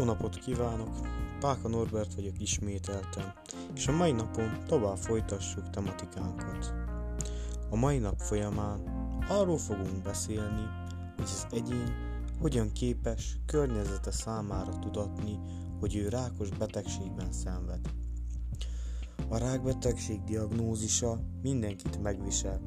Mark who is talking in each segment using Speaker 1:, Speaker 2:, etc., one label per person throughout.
Speaker 1: Jó napot kívánok! Páka Norbert vagyok ismételten, és a mai napon tovább folytassuk tematikánkat. A mai nap folyamán arról fogunk beszélni, hogy az egyén hogyan képes környezete számára tudatni, hogy ő rákos betegségben szenved. A rákbetegség diagnózisa mindenkit megvisel.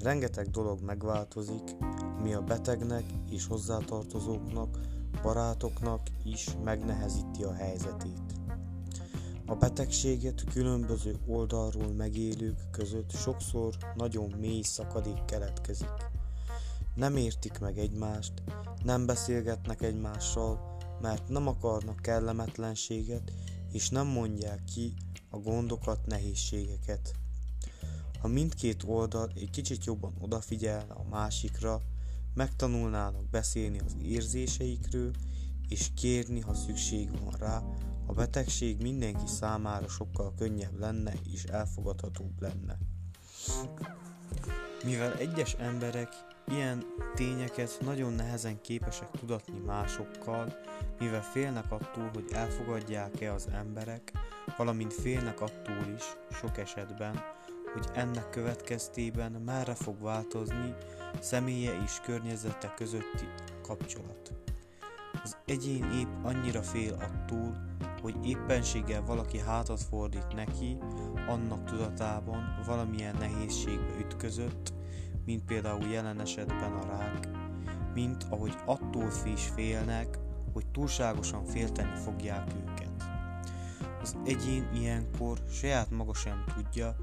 Speaker 1: Rengeteg dolog megváltozik, ami a betegnek és hozzátartozóknak barátoknak is megnehezíti a helyzetét. A betegséget különböző oldalról megélők között sokszor nagyon mély szakadék keletkezik. Nem értik meg egymást, nem beszélgetnek egymással, mert nem akarnak kellemetlenséget, és nem mondják ki a gondokat, nehézségeket. Ha mindkét oldal egy kicsit jobban odafigyelne a másikra, megtanulnának beszélni az érzéseikről, és kérni, ha szükség van rá, a betegség mindenki számára sokkal könnyebb lenne és elfogadhatóbb lenne. Mivel egyes emberek ilyen tényeket nagyon nehezen képesek tudatni másokkal, mivel félnek attól, hogy elfogadják-e az emberek, valamint félnek attól is, sok esetben, hogy ennek következtében merre fog változni személye és környezete közötti kapcsolat. Az egyén épp annyira fél attól, hogy éppenséggel valaki hátat fordít neki, annak tudatában valamilyen nehézségbe ütközött, mint például jelen esetben a rák, mint ahogy attól is félnek, hogy túlságosan félteni fogják őket. Az egyén ilyenkor saját maga sem tudja,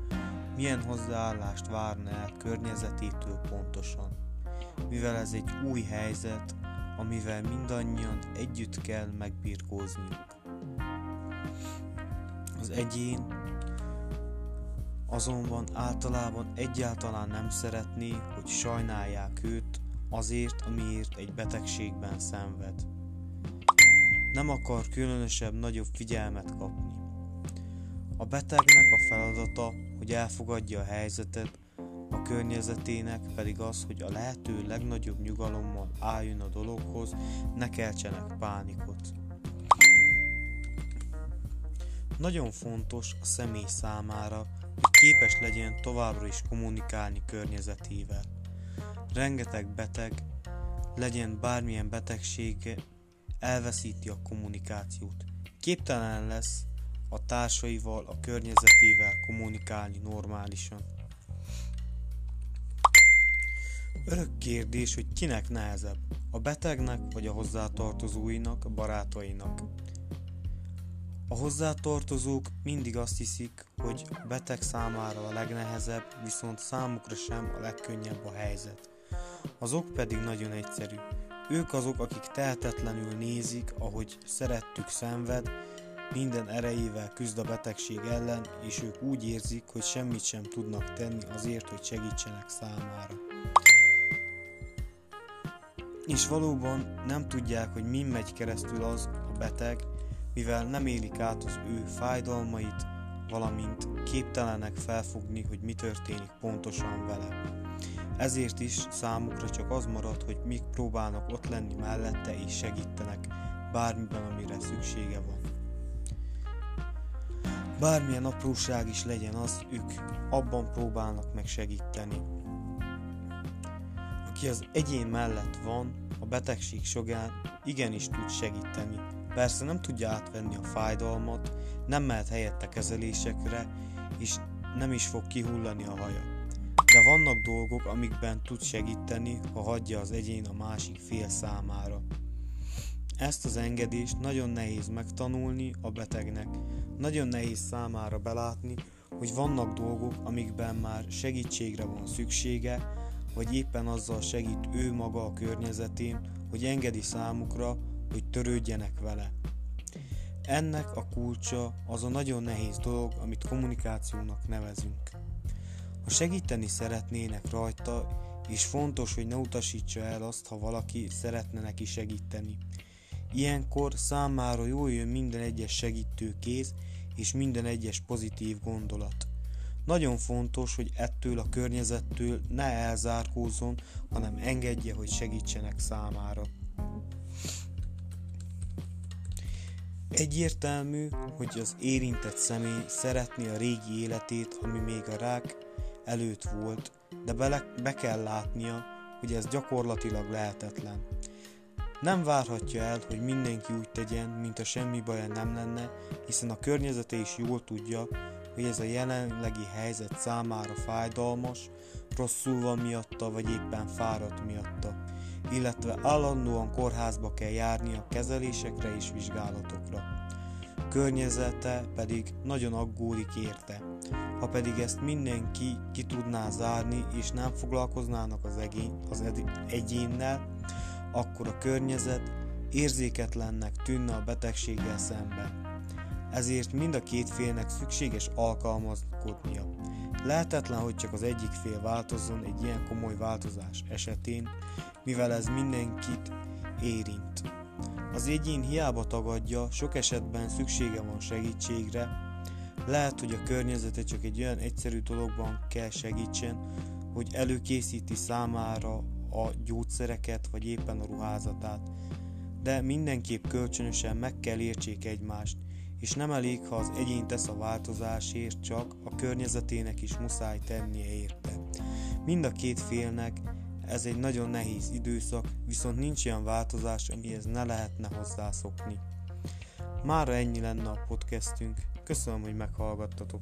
Speaker 1: milyen hozzáállást várna el környezetétől pontosan, mivel ez egy új helyzet, amivel mindannyian együtt kell megbirkózniuk. Az egyén azonban általában egyáltalán nem szeretné, hogy sajnálják őt azért, amiért egy betegségben szenved. Nem akar különösebb nagyobb figyelmet kapni. A betegnek a feladata, hogy elfogadja a helyzetet, a környezetének pedig az, hogy a lehető legnagyobb nyugalommal álljon a dologhoz, ne keltsenek pánikot. Nagyon fontos a személy számára, hogy képes legyen továbbra is kommunikálni környezetével. Rengeteg beteg, legyen bármilyen betegsége, elveszíti a kommunikációt. Képtelen lesz a társaival, a környezetével kommunikálni normálisan. Örök kérdés, hogy kinek nehezebb, a betegnek vagy a hozzátartozóinak, barátainak. A hozzátartozók mindig azt hiszik, hogy a beteg számára a legnehezebb, viszont számukra sem a legkönnyebb a helyzet. Az ok pedig nagyon egyszerű. Ők azok, akik tehetetlenül nézik, ahogy szerettük szenved, minden erejével küzd a betegség ellen, és ők úgy érzik, hogy semmit sem tudnak tenni azért, hogy segítsenek számára. És valóban nem tudják, hogy mi megy keresztül az a beteg, mivel nem élik át az ő fájdalmait, valamint képtelenek felfogni, hogy mi történik pontosan vele. Ezért is számukra csak az marad, hogy mik próbálnak ott lenni mellette és segítenek bármiben, amire szüksége van. Bármilyen apróság is legyen az, ők abban próbálnak meg segíteni. Aki az egyén mellett van, a betegség során igenis tud segíteni, Persze nem tudja átvenni a fájdalmat, nem mehet helyette kezelésekre, és nem is fog kihullani a haja. De vannak dolgok, amikben tud segíteni, ha hagyja az egyén a másik fél számára. Ezt az engedést nagyon nehéz megtanulni a betegnek. Nagyon nehéz számára belátni, hogy vannak dolgok, amikben már segítségre van szüksége, vagy éppen azzal segít ő maga a környezetén, hogy engedi számukra, hogy törődjenek vele. Ennek a kulcsa az a nagyon nehéz dolog, amit kommunikációnak nevezünk. Ha segíteni szeretnének rajta, és fontos, hogy ne utasítsa el azt, ha valaki szeretne neki segíteni. Ilyenkor számára jól jön minden egyes segítő kéz és minden egyes pozitív gondolat. Nagyon fontos, hogy ettől a környezettől ne elzárkózzon, hanem engedje, hogy segítsenek számára. Egyértelmű, hogy az érintett személy szeretné a régi életét, ami még a rák előtt volt, de bele, be kell látnia, hogy ez gyakorlatilag lehetetlen. Nem várhatja el, hogy mindenki úgy tegyen, mint a semmi baja nem lenne, hiszen a környezete is jól tudja, hogy ez a jelenlegi helyzet számára fájdalmas, rosszul van miatta, vagy éppen fáradt miatta, illetve állandóan kórházba kell járni a kezelésekre és vizsgálatokra. Környezete pedig nagyon aggódik érte. Ha pedig ezt mindenki ki tudná zárni, és nem foglalkoznának az, egény, az egyénnel, akkor a környezet érzéketlennek tűnne a betegséggel szemben. Ezért mind a két félnek szükséges alkalmazkodnia. Lehetetlen, hogy csak az egyik fél változzon egy ilyen komoly változás esetén, mivel ez mindenkit érint. Az egyén hiába tagadja, sok esetben szüksége van segítségre, lehet, hogy a környezete csak egy olyan egyszerű dologban kell segítsen, hogy előkészíti számára a gyógyszereket, vagy éppen a ruházatát. De mindenképp kölcsönösen meg kell értsék egymást, és nem elég, ha az egyén tesz a változásért, csak a környezetének is muszáj tennie érte. Mind a két félnek ez egy nagyon nehéz időszak, viszont nincs olyan változás, amihez ne lehetne hozzászokni. Mára ennyi lenne a podcastünk, köszönöm, hogy meghallgattatok.